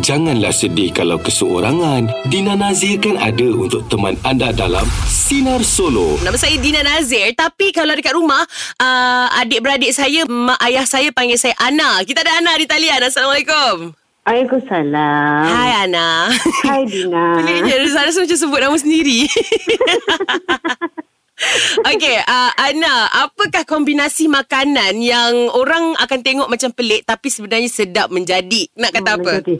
Janganlah sedih kalau keseorangan. Dina Nazir kan ada untuk teman anda dalam Sinar Solo. Nama saya Dina Nazir Tapi kalau dekat rumah uh, Adik-beradik saya Mak ayah saya panggil saya Ana Kita ada Ana di talian Assalamualaikum Waalaikumsalam. Hai Ana Hai Dina. Peliknya Saya rasa macam sebut nama sendiri Okey, uh, Ana, apakah kombinasi makanan yang orang akan tengok macam pelik tapi sebenarnya sedap menjadi? Nak kata Ah, apa? menjadi.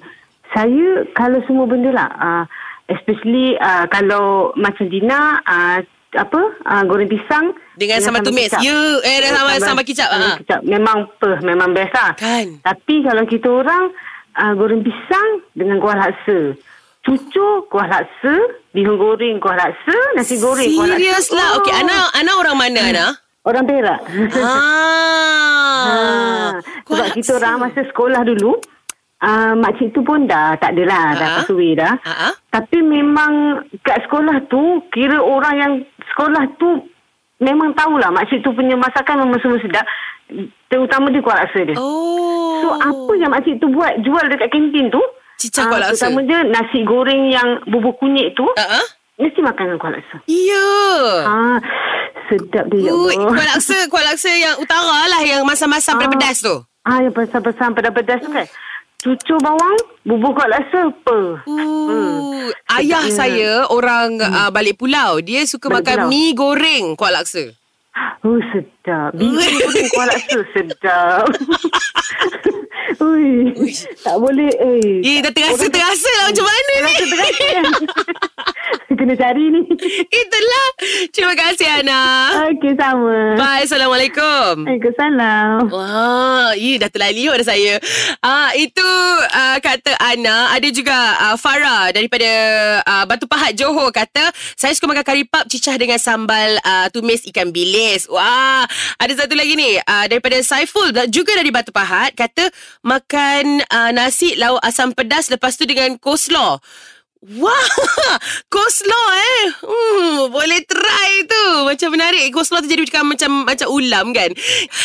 Saya kalau semua benda lah. Uh, especially uh, kalau macam Dina, uh, apa, uh, goreng pisang. Dengan sambal tumis. kicap. Ya, eh, dan sambal- sambal kicap, Sambal ah. kicap. Memang peh, memang best lah. Kan? Tapi kalau kita orang uh, goreng pisang dengan kuah laksa. Cucu kuah laksa, bihun goreng kuah laksa, nasi goreng kuah laksa. Serius lah. Oh. Okey, Ana, Ana orang mana, Ana? Orang Perak. Ah. Ah, sebab kita orang masa sekolah dulu, uh, makcik tu pun dah tak adalah, dah Ah. kasui dah. Ah, ah. Tapi memang kat sekolah tu, kira orang yang sekolah tu memang tahulah makcik tu punya masakan memang semua sedap. Terutama dia kuah laksa dia. Oh. So apa yang makcik tu buat jual dekat kantin tu? Cicak ah, kuah laksa. Terutama je nasi goreng yang bubur kunyit tu. Ah. Mesti makan dengan kuah laksa. Ya. Ah, sedap dia ya Ui, kuah laksa, kuah laksa yang utara lah yang masam-masam Ah. pedas tu. Ah, yang pedas-pedas pedas-pedas tu kan. Cucur bawang, bubur kuah laksa, apa? Uh, ayah Sedapnya. saya orang uh, balik pulau. Dia suka Balik makan pulau. mi goreng kuah laksa. Oh, sedap. Bihun goreng kuah laksa, sedap. Ui, tak boleh. Eh, Eh, dah terasa-terasa lah macam mana ni. Terasa terasa kan? Kena cari ni. Itulah. Terima kasih, Ana. Okey, sama. Bye. Assalamualaikum. Waalaikumsalam. Wah, ya dah terlaliu dah saya. Ah itu uh, kata Ana, ada juga uh, Farah daripada uh, Batu Pahat Johor kata, saya suka makan kari pap cicah dengan sambal uh, tumis ikan bilis. Wah, ada satu lagi ni uh, daripada Saiful juga dari Batu Pahat kata makan uh, nasi lauk asam pedas lepas tu dengan coleslaw. Wah, coleslaw eh. Hmm, boleh try tu. Macam menarik. Coleslaw tu jadi macam macam macam ulam kan.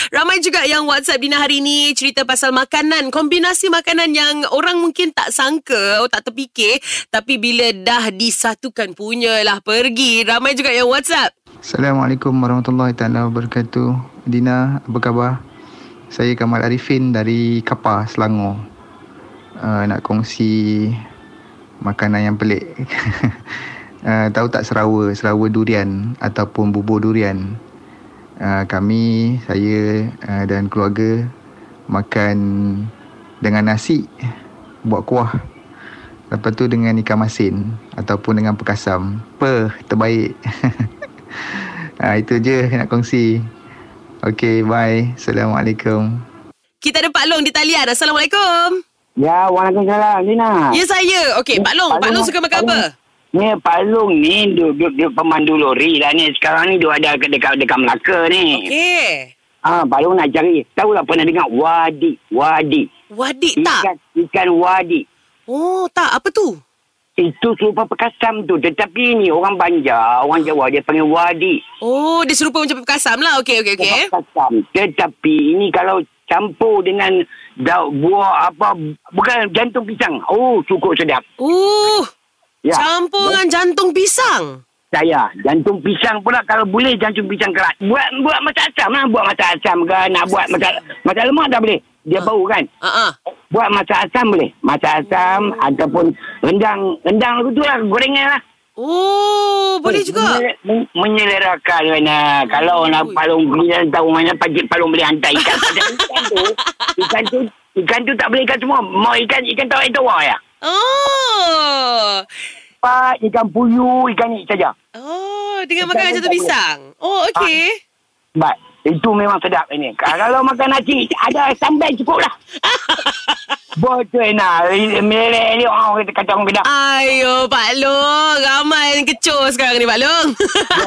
Ramai juga yang WhatsApp Dina hari ni cerita pasal makanan, kombinasi makanan yang orang mungkin tak sangka, atau tak terfikir, tapi bila dah disatukan punyalah pergi. Ramai juga yang WhatsApp. Assalamualaikum warahmatullahi taala wabarakatuh. Dina, apa khabar? Saya Kamal Arifin dari Kapar, Selangor. Uh, nak kongsi makanan yang pelik. uh, tahu tak serawa, serawa durian ataupun bubur durian. Uh, kami, saya uh, dan keluarga makan dengan nasi, buat kuah. Lepas tu dengan ikan masin ataupun dengan perkasam. Per, terbaik. ha, itu je nak kongsi. Okay, bye. Assalamualaikum. Kita ada Pak Long di talian. Assalamualaikum. Ya, Waalaikumsalam, Dina. Ya saya. Okey, Pak Long. Pak Long suka makan apa? Ni Pak Long ni duduk duduk pemandu lori lah ni. Sekarang ni dia ada dekat dekat, Melaka ni. Okey. Ah, Pak Long nak cari. Tahu lah pernah dengar wadi, wadi. Ikan tak? ikan wadi. Oh, tak. Apa tu? Itu serupa perkasam tu. Tetapi ni orang Banjar, orang Jawa dia panggil wadi. Oh, dia serupa macam perkasam lah. Okey, okey, okey. Perkasam. Tetapi ini kalau campur dengan daun buah apa bukan jantung pisang. Oh, cukup sedap. Uh, Ya. campur dengan jantung pisang. saya jantung pisang pula kalau boleh jantung pisang kerat buat buat macam asam lah buat macam asam ke nak buat macam macam lemak dah boleh dia bau kan Ah, ah. buat macam asam boleh macam asam ataupun rendang rendang tu lah gorengan lah Oh, boleh juga. Menyele- men- menyelerakan mana kalau nak palung dia tahu mana pajak palung boleh hantar ikan ikan tu ikan tu ikan tu tak boleh ikan semua mau ikan ikan tawar tawar ya Oh. Pak, ikan puyuh, ikan ni saja. Oh, dengan Ikan makan pun jantung tak boleh. pisang. Oh, okey. Baik. Itu memang sedap ini. Kalau makan nasi, ada sambal cukup lah. Betul nak. Melek ni orang kata, kata orang kedap. Ayo, Pak Long. Ramai yang kecoh sekarang ni, Pak Long.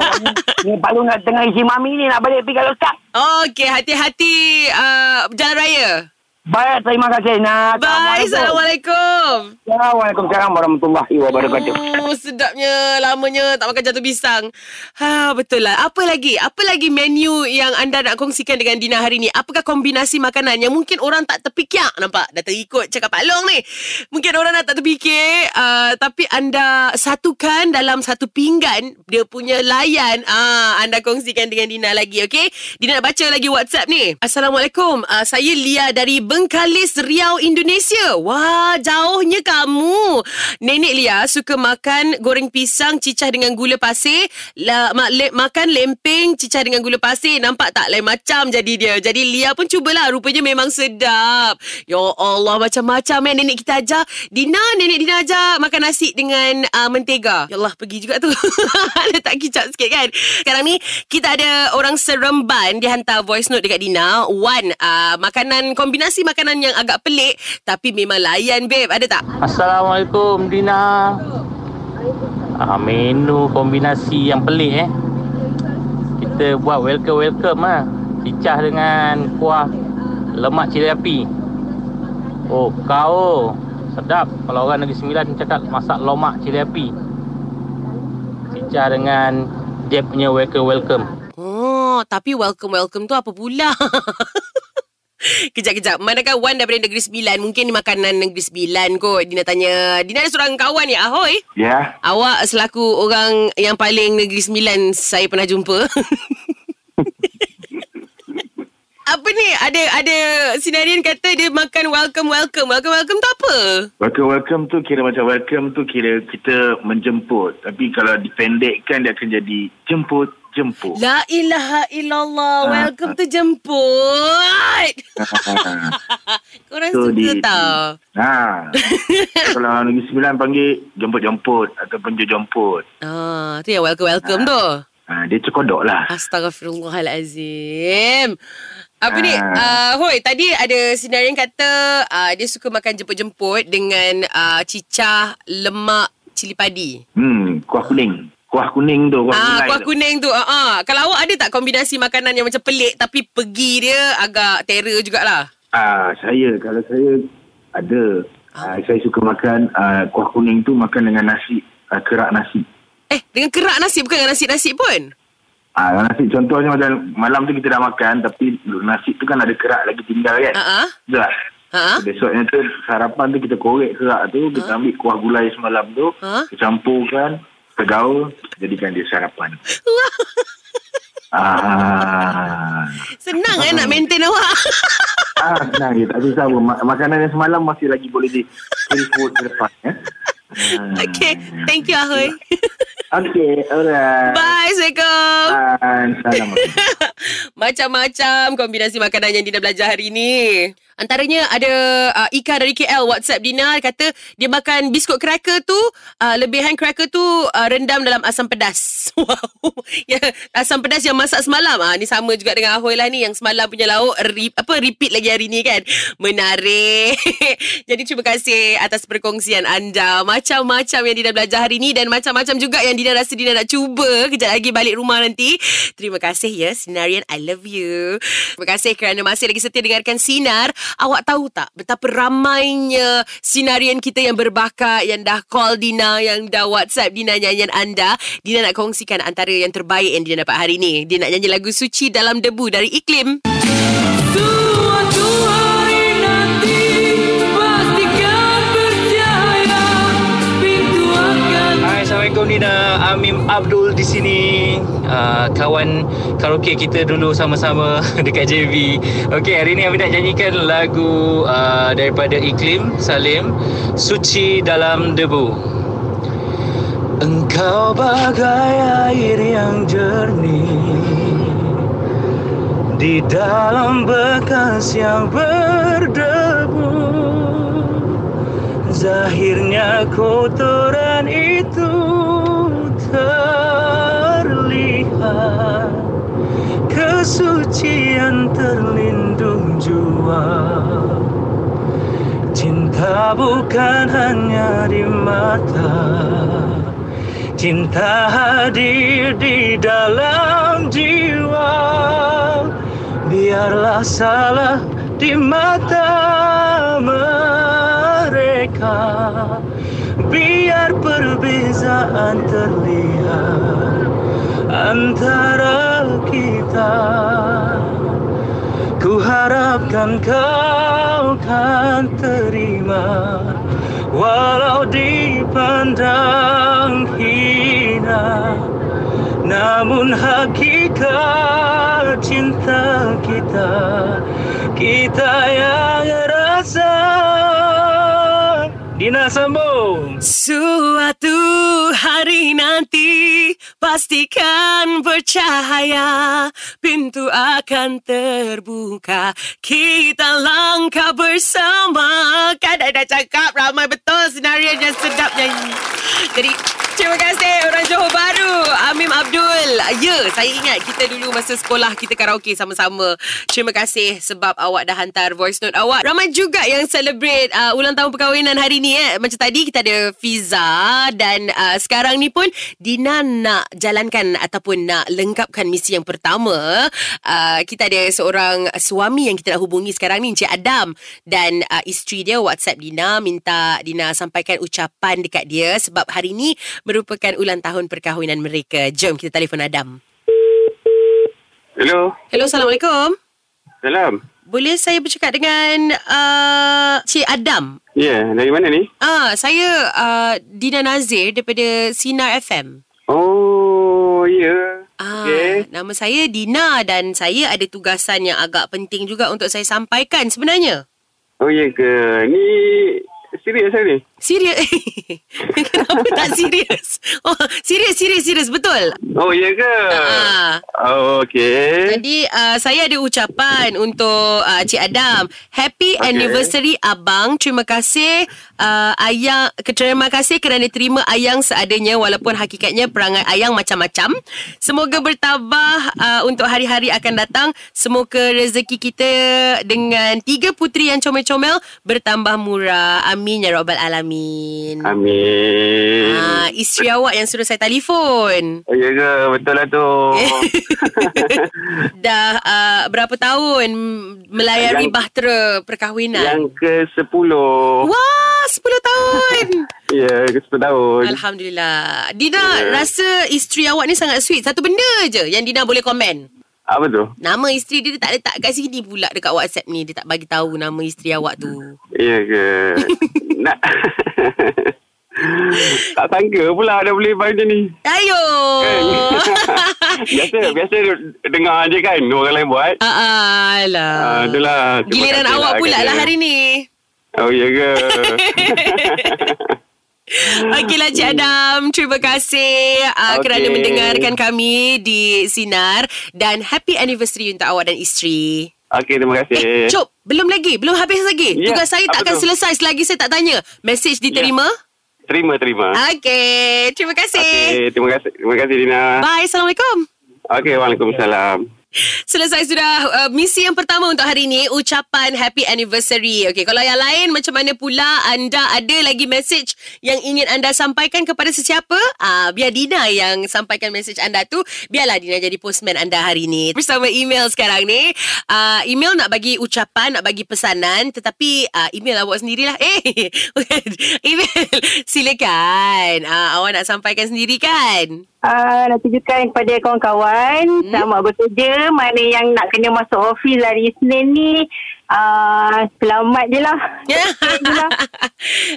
Ni Pak Long nak tengah isi mami ni nak balik pergi kalau start. okey, hati-hati uh, jalan raya. Baik, terima kasih nak. Bye. Assalamualaikum. Assalamualaikum warahmatullahi wabarakatuh. Oh, sedapnya. Lamanya tak makan jatuh pisang. Ha, betul lah. Apa lagi? Apa lagi menu yang anda nak kongsikan dengan Dina hari ni? Apakah kombinasi makanan yang mungkin orang tak terfikir? Nampak? Dah terikut cakap Pak Long ni. Mungkin orang dah tak terfikir. Uh, tapi anda satukan dalam satu pinggan dia punya layan. Ah, anda kongsikan dengan Dina lagi, okey? Dina nak baca lagi WhatsApp ni. Assalamualaikum. Uh, saya Lia dari Bengkalis, Riau, Indonesia. Wah, jauhnya kamu. Nenek Lia suka makan goreng pisang cicah dengan gula pasir. La, ma, le, makan lempeng cicah dengan gula pasir. Nampak tak lain macam jadi dia. Jadi Lia pun cubalah. Rupanya memang sedap. Ya Allah, macam-macam eh nenek kita ajar. Dina, nenek Dina ajar makan nasi dengan uh, mentega. Ya Allah, pergi juga tu. Letak kicap sikit kan. Sekarang ni, kita ada orang seremban. Dia hantar voice note dekat Dina. One, uh, makanan, kombinasi makanan yang agak pelik. Tapi memang layan, babe. Ada tak? Assalamualaikum Dina. Ah, menu kombinasi yang pelik eh. Kita buat welcome welcome ah. Cicah dengan kuah lemak cili api. Oh, kau sedap. Kalau orang Negeri Sembilan cakap masak lemak cili api. Cicah dengan dia punya welcome welcome. Oh, tapi welcome-welcome tu apa pula? Kejap-kejap. Manakah Wan daripada Negeri Sembilan? Mungkin ni makanan Negeri Sembilan kot. Dina tanya. Dina ada seorang kawan ni. Ahoy. Ya. Awak selaku orang yang paling Negeri Sembilan saya pernah jumpa. apa ni? Ada ada sinarian kata dia makan welcome-welcome. Welcome-welcome tu apa? Welcome welcome tu kira macam welcome tu kira kita menjemput. Tapi kalau dipendekkan dia akan jadi jemput jemput. La ilaha illallah. Ah, Welcome tu jemput. Korang So, suka di- tau. ha. kalau Negeri Sembilan panggil jemput-jemput ataupun jemput. Ah, tu yang welcome-welcome tu. Ha, dia cekodok lah. Astagfirullahalazim. Apa ni? Ah. Uh, Hoi, tadi ada sinarian kata uh, dia suka makan jemput-jemput dengan uh, cicah lemak cili padi. Hmm, kuah kuning. Kuah kuning tu, kuah Ah, kuah tu. kuning tu. Uh, uh. Kalau awak ada tak kombinasi makanan yang macam pelik tapi pergi dia agak terror jugalah? Ah, saya kalau saya ada. Ah, saya suka makan ah, kuah kuning tu makan dengan nasi, ah, kerak nasi. Eh, dengan kerak nasi bukan dengan nasi-nasi pun? Ah, nasi contohnya macam malam tu kita dah makan tapi nasi tu kan ada kerak lagi tinggal kan. Ha ah. Tak? Ha? Besoknya tu sarapan tu kita korek kerak tu, kita ambil kuah gulai semalam tu, Ha? kita campurkan, tegaul, jadikan dia sarapan. ah, Senang eh nak maintain awak. ah, senang je, tak susah pun. Ma- makanan yang semalam masih lagi boleh di food ke depan. Eh? Ah. okay. Thank you, Ahoy. Okay, alright. Bye. Assalamualaikum. Bye. Salam. Macam-macam kombinasi makanan yang Dina belajar hari ni. Antaranya ada uh, Ika dari KL WhatsApp Dina kata dia makan biskut cracker tu uh, lebihan cracker tu uh, rendam dalam asam pedas. Wow. ya, asam pedas yang masak semalam. Ah ni sama juga dengan Ahoy lah ni yang semalam punya lauk re, apa repeat lagi hari ni kan. Menarik. Jadi terima kasih atas perkongsian anda. Macam-macam yang Dina belajar hari ni dan macam-macam juga yang Dina rasa Dina nak cuba kejap lagi balik rumah nanti. Terima kasih ya Sinarian I love you. Terima kasih kerana masih lagi setia dengarkan Sinar. Awak tahu tak betapa ramainya Sinarian kita yang berbakat yang dah call Dina, yang dah WhatsApp Dina nyanyian anda. Dina nak kongsikan antara yang terbaik yang Dina dapat hari ni. Dia nak nyanyi lagu Suci Dalam Debu dari Iklim. Hai, Assalamualaikum Dina. Amim Abdul di sini. Uh, kawan karaoke kita dulu sama-sama dekat JV. Okey, hari ni Amim nak nyanyikan lagu uh, daripada Iklim Salim, Suci Dalam Debu. Engkau bagai air yang jernih di dalam bekas yang berdebu. Zahirnya kotoran itu jua Cinta bukan hanya di mata. Cinta hadir di dalam jiwa. Biarlah salah di mata mereka. Biar perbezaan terlihat Antara kita Ku harapkan kau kan terima Walau dipandang hina. Namun hakikat cinta kita Kita yang rasa. Dina sambung. Nanti pastikan bercahaya pintu akan terbuka. Kita langkah bersama. Kan dah, dah cakap ramai betul senario yang sedap nyanyi. Jadi terima kasih orang Johor Baru Amim Abdul. Ya saya ingat kita dulu masa sekolah kita karaoke sama-sama. Terima kasih sebab awak dah hantar voice note awak. Ramai juga yang celebrate uh, ulang tahun perkahwinan hari ni eh. Macam tadi kita ada Fiza dan uh, sekarang ni pun Dina nak jalankan ataupun nak lengkapkan misi yang pertama. Uh, kita ada seorang suami yang kita nak hubungi sekarang ni Encik Adam dan uh, isteri dia WhatsApp Dina minta Dina sampaikan ucapan dekat dia sebab hari ni merupakan ulang tahun perkahwinan mereka. Jom kita telefon Adam. Hello. Hello, Assalamualaikum. Salam. Boleh saya bercakap dengan uh, Cik Adam? Ya, yeah, dari mana ni? Ah, saya uh, Dina Nazir daripada Sinar FM. Oh, ya. Yeah. Ah, Okey. nama saya Dina dan saya ada tugasan yang agak penting juga untuk saya sampaikan sebenarnya. Oh, ya ke? Ni serius hari ni? Serius? Kenapa tak serius? Oh, serius, serius, serius. Betul? Oh, ya ke? Ah. Oh, okey. Jadi uh, saya ada ucapan untuk uh, Cik Adam. Happy Okey. anniversary abang. Terima kasih uh, ayang terima kasih kerana terima ayang seadanya walaupun hakikatnya perangai ayang macam-macam. Semoga bertambah uh, untuk hari-hari akan datang. Semoga rezeki kita dengan tiga puteri yang comel-comel bertambah murah. Amin ya rabbal alamin. Amin. Ah, isteri awak yang suruh saya telefon. Oh, ya ke? Betul lah tu. Dah uh, berapa tahun melayari Yang- bahtera perkahwinan? Yang ke-10. Wah, 10 tahun. Ya, ke-10 tahun. Alhamdulillah. Dina Ya. rasa isteri awak ni sangat sweet. Satu benda je yang Dina boleh komen. Apa tu? Nama isteri dia, dia tak letak kat sini pula dekat WhatsApp ni. Dia tak bagi tahu nama isteri awak tu. Ya ke? Nak... tak sangka pula dah boleh buat macam ni. Ayo. Kan? biasa biasa dengar je kan orang lain buat. Ah, alah. Ah, itulah. Terima Giliran awak lah pula lah hari ni. Oh ya ke? Okeylah Cik Adam Terima kasih uh, Okey. Kerana mendengarkan kami Di Sinar Dan happy anniversary Untuk awak dan isteri Okey, terima kasih. Eh, Cop Belum lagi Belum habis lagi Ya, Tugas saya tak akan tu? Selesai Selagi saya tak tanya Message diterima Terima, terima. Okey Terima kasih Okey, terima kasih. Terima kasih Dina. Bye Assalamualaikum Okey, Waalaikumsalam. Selesai sudah uh, misi yang pertama untuk hari ini ucapan happy anniversary. Okey, kalau yang lain macam mana pula anda ada lagi message yang ingin anda sampaikan kepada sesiapa? Ah, uh, biar Dina yang sampaikan message anda tu. Biarlah Dina jadi postman anda hari ini. Bersama email sekarang ni. Uh, email nak bagi ucapan, nak bagi pesanan tetapi uh, email awak sendirilah. Eh, email silakan. Uh, awak nak sampaikan sendiri kan? Uh, nak tunjukkan kepada kawan-kawan hmm? selamat bekerja mana yang nak kena masuk office hari Isnin ni uh, selamat je lah je lah.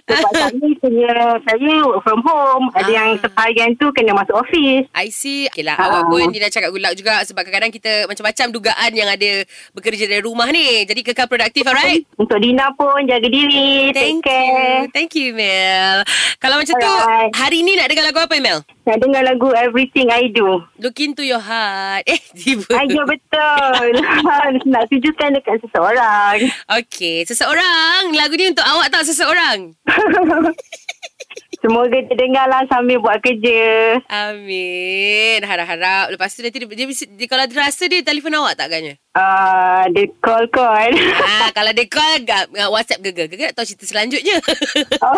sebab saya kena saya work from home ada Ah. yang seharian tu kena masuk office I see. Okay lah. Ah. Awak pun dia dah cakap luck juga sebab kadang-kadang kita macam-macam dugaan yang ada bekerja dari rumah ni. Jadi kekal produktif, alright? untuk Dina pun jaga diri Thank take care you. Thank you, Mel. Kalau macam tu, Alright. hari ni nak dengar lagu apa, Mel? Nak dengar lagu Everything I Do Look into your heart. Eh, tiba. Ayo betul Nak tujukan dekat seseorang Okay, seseorang. Lagu ni untuk awak tak seseorang? Semoga terdengar lah sambil buat kerja Amin. Harap-harap. Lepas tu nanti dia, dia, dia, dia kalau dia rasa dia telefon awak tak agaknya? uh, Dia call-call ah, kalau dia call, gak, gak WhatsApp gegar. Gegar nak tahu cerita selanjutnya. oh,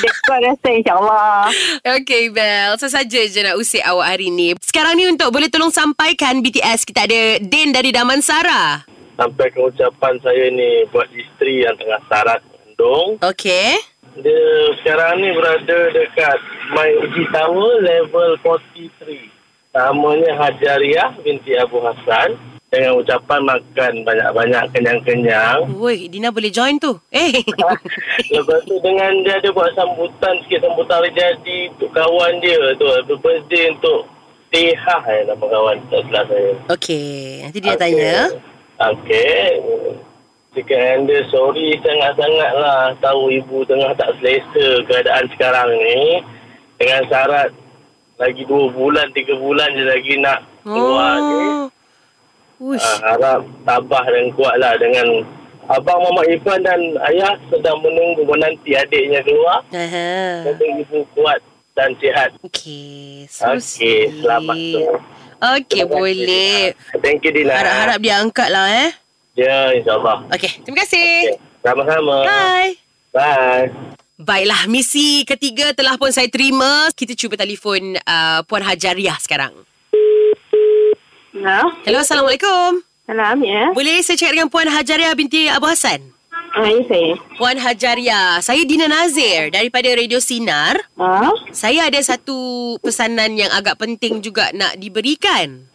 Dia call rasa insyaAllah Okay Bel Sesaja je nak usik awak hari ni Sekarang ni untuk boleh tolong sampaikan BTS Kita ada Din dari Damansara sampaikan ucapan saya ni buat isteri yang tengah syarat mengandung. Okay Dia sekarang ni berada dekat My Uji Tower level 43. Namanya Hajariah binti Abu Hassan. Dengan ucapan makan banyak-banyak kenyang-kenyang. Woi, Dina boleh join tu. Eh. Lepas tu dengan dia ada buat sambutan sikit sambutan hari jadi untuk kawan dia tu. Happy birthday untuk Tehah eh, nama kawan. Tak salah saya. Okey, nanti dia tanya. Okey. Cakap dia sorry sangat-sangat lah tahu ibu tengah tak selesa keadaan sekarang ni. Dengan syarat lagi dua bulan, tiga bulan je lagi nak keluar ni. Oh. Uish. Uh, harap tabah dan kuat lah dengan Abang Muhammad Irfan dan ayah sedang menunggu menanti adiknya keluar. Aha. Semoga ibu kuat dan sihat. Okey, so Okey, selamat tu. Okey, boleh. Thank you Dina. Harap-harap dia angkat lah eh. Ya, insyaAllah. Okey, terima kasih. Sama-sama. Bye. Bye. Baiklah, misi ketiga telah pun saya terima. Kita cuba telefon uh, Puan Hajariah sekarang. Hello. Hello, Assalamualaikum. Salam ya. Boleh saya cakap dengan Puan Hajariah binti Abu Hassan? Ah, ya saya. Puan Hajariah, saya Dina Nazir daripada Radio Sinar. Ah, Saya ada satu pesanan yang agak penting juga nak diberikan.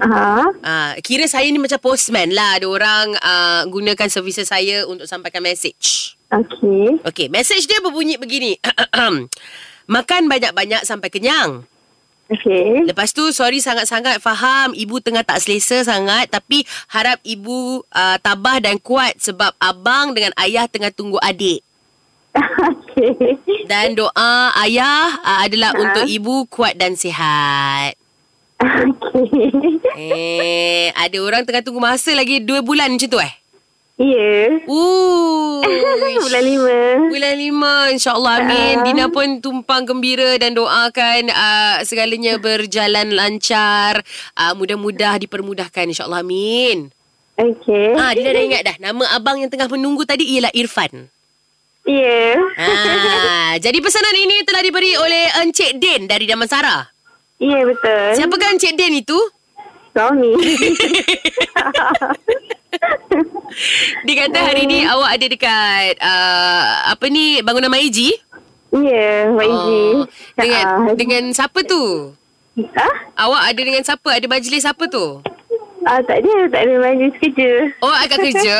Ah, Uh, kira saya ni macam postman lah. Ada orang uh, gunakan services saya untuk sampaikan message. okey. Okey, message dia berbunyi begini. Makan banyak-banyak sampai kenyang. Okey. Lepas tu, sorry sangat-sangat faham ibu tengah tak selesa sangat. Tapi harap ibu uh, tabah dan kuat sebab abang dengan ayah tengah tunggu adik. Okey. Dan doa ayah uh, adalah Ha. untuk ibu kuat dan sihat. Okey. Eh, ada orang tengah tunggu masa lagi dua bulan macam tu eh? Ya. Ooh. Bulan lima. Bulan lima InsyaAllah amin Ah. Dina pun tumpang gembira Dan doakan uh, Segalanya berjalan lancar uh, Mudah-mudah dipermudahkan InsyaAllah amin Okey. Ah, Dina dah ingat dah Nama abang yang tengah menunggu tadi Ialah Irfan Ya. ah, Jadi pesanan ini telah diberi oleh Encik Din Dari Damansara Ya, betul. Siapakah Encik Din itu? Suami. Dia kata hari ni awak ada dekat uh, Apa ni Bangunan Maiji Ya, YG. Oh, dengan Ah. dengan siapa tu? Ah? Awak ada dengan siapa? Ada majlis apa tu? Ah, tak ada. Tak ada majlis kerja. Oh, agak kerja.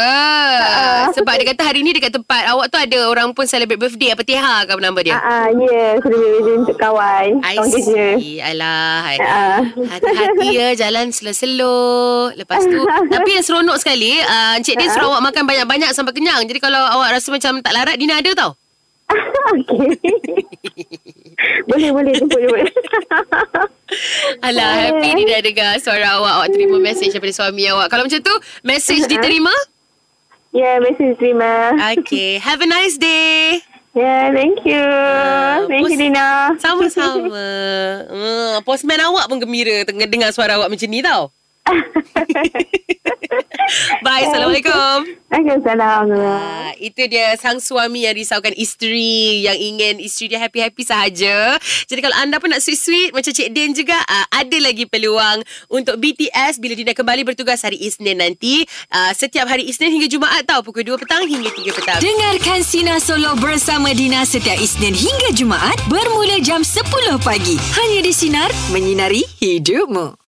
Sebab dia kata hari ni dekat tempat awak tu ada orang pun celebrate birthday apa Teha ke apa nama dia? Ah, ah, ya. Sudah berbeza untuk kawan. I Kawan kerja. Alah. Ah. Hati-hati ya jalan slow-slow. Lepas tu tapi yang seronok sekali uh, Encik Din suruh awak makan banyak-banyak sampai kenyang. Jadi kalau awak rasa macam tak larat Dina ada tau. Okey. boleh, boleh. Jemput, jemput. Alah happy Dina dengar suara awak. Awak terima message daripada suami awak. Kalau macam tu message diterima? ya, mesej terima. Okay. Have a nice day. Ya, thank you. thank you, pos- Dina. Sama-sama. uh, postman awak pun gembira dengar suara awak macam ni tau. Bye. Assalamualaikum. Waalaikumsalam. Ah, itu dia sang suami yang risaukan isteri yang ingin isteri dia happy-happy sahaja. Jadi kalau anda pun nak sweet-sweet macam Cik Din juga uh, ada lagi peluang untuk BTS bila dia kembali bertugas hari Isnin nanti. Uh, setiap hari Isnin hingga Jumaat tau pukul 2 petang hingga 3 petang. Dengarkan Sina Solo bersama Dina setiap Isnin hingga Jumaat bermula jam 10 pagi. Hanya di Sinar, menyinari hidupmu.